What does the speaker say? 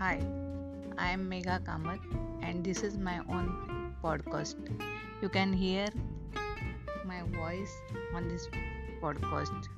Hi, I am Megha Kamath, and this is my own podcast. You can hear my voice on this podcast.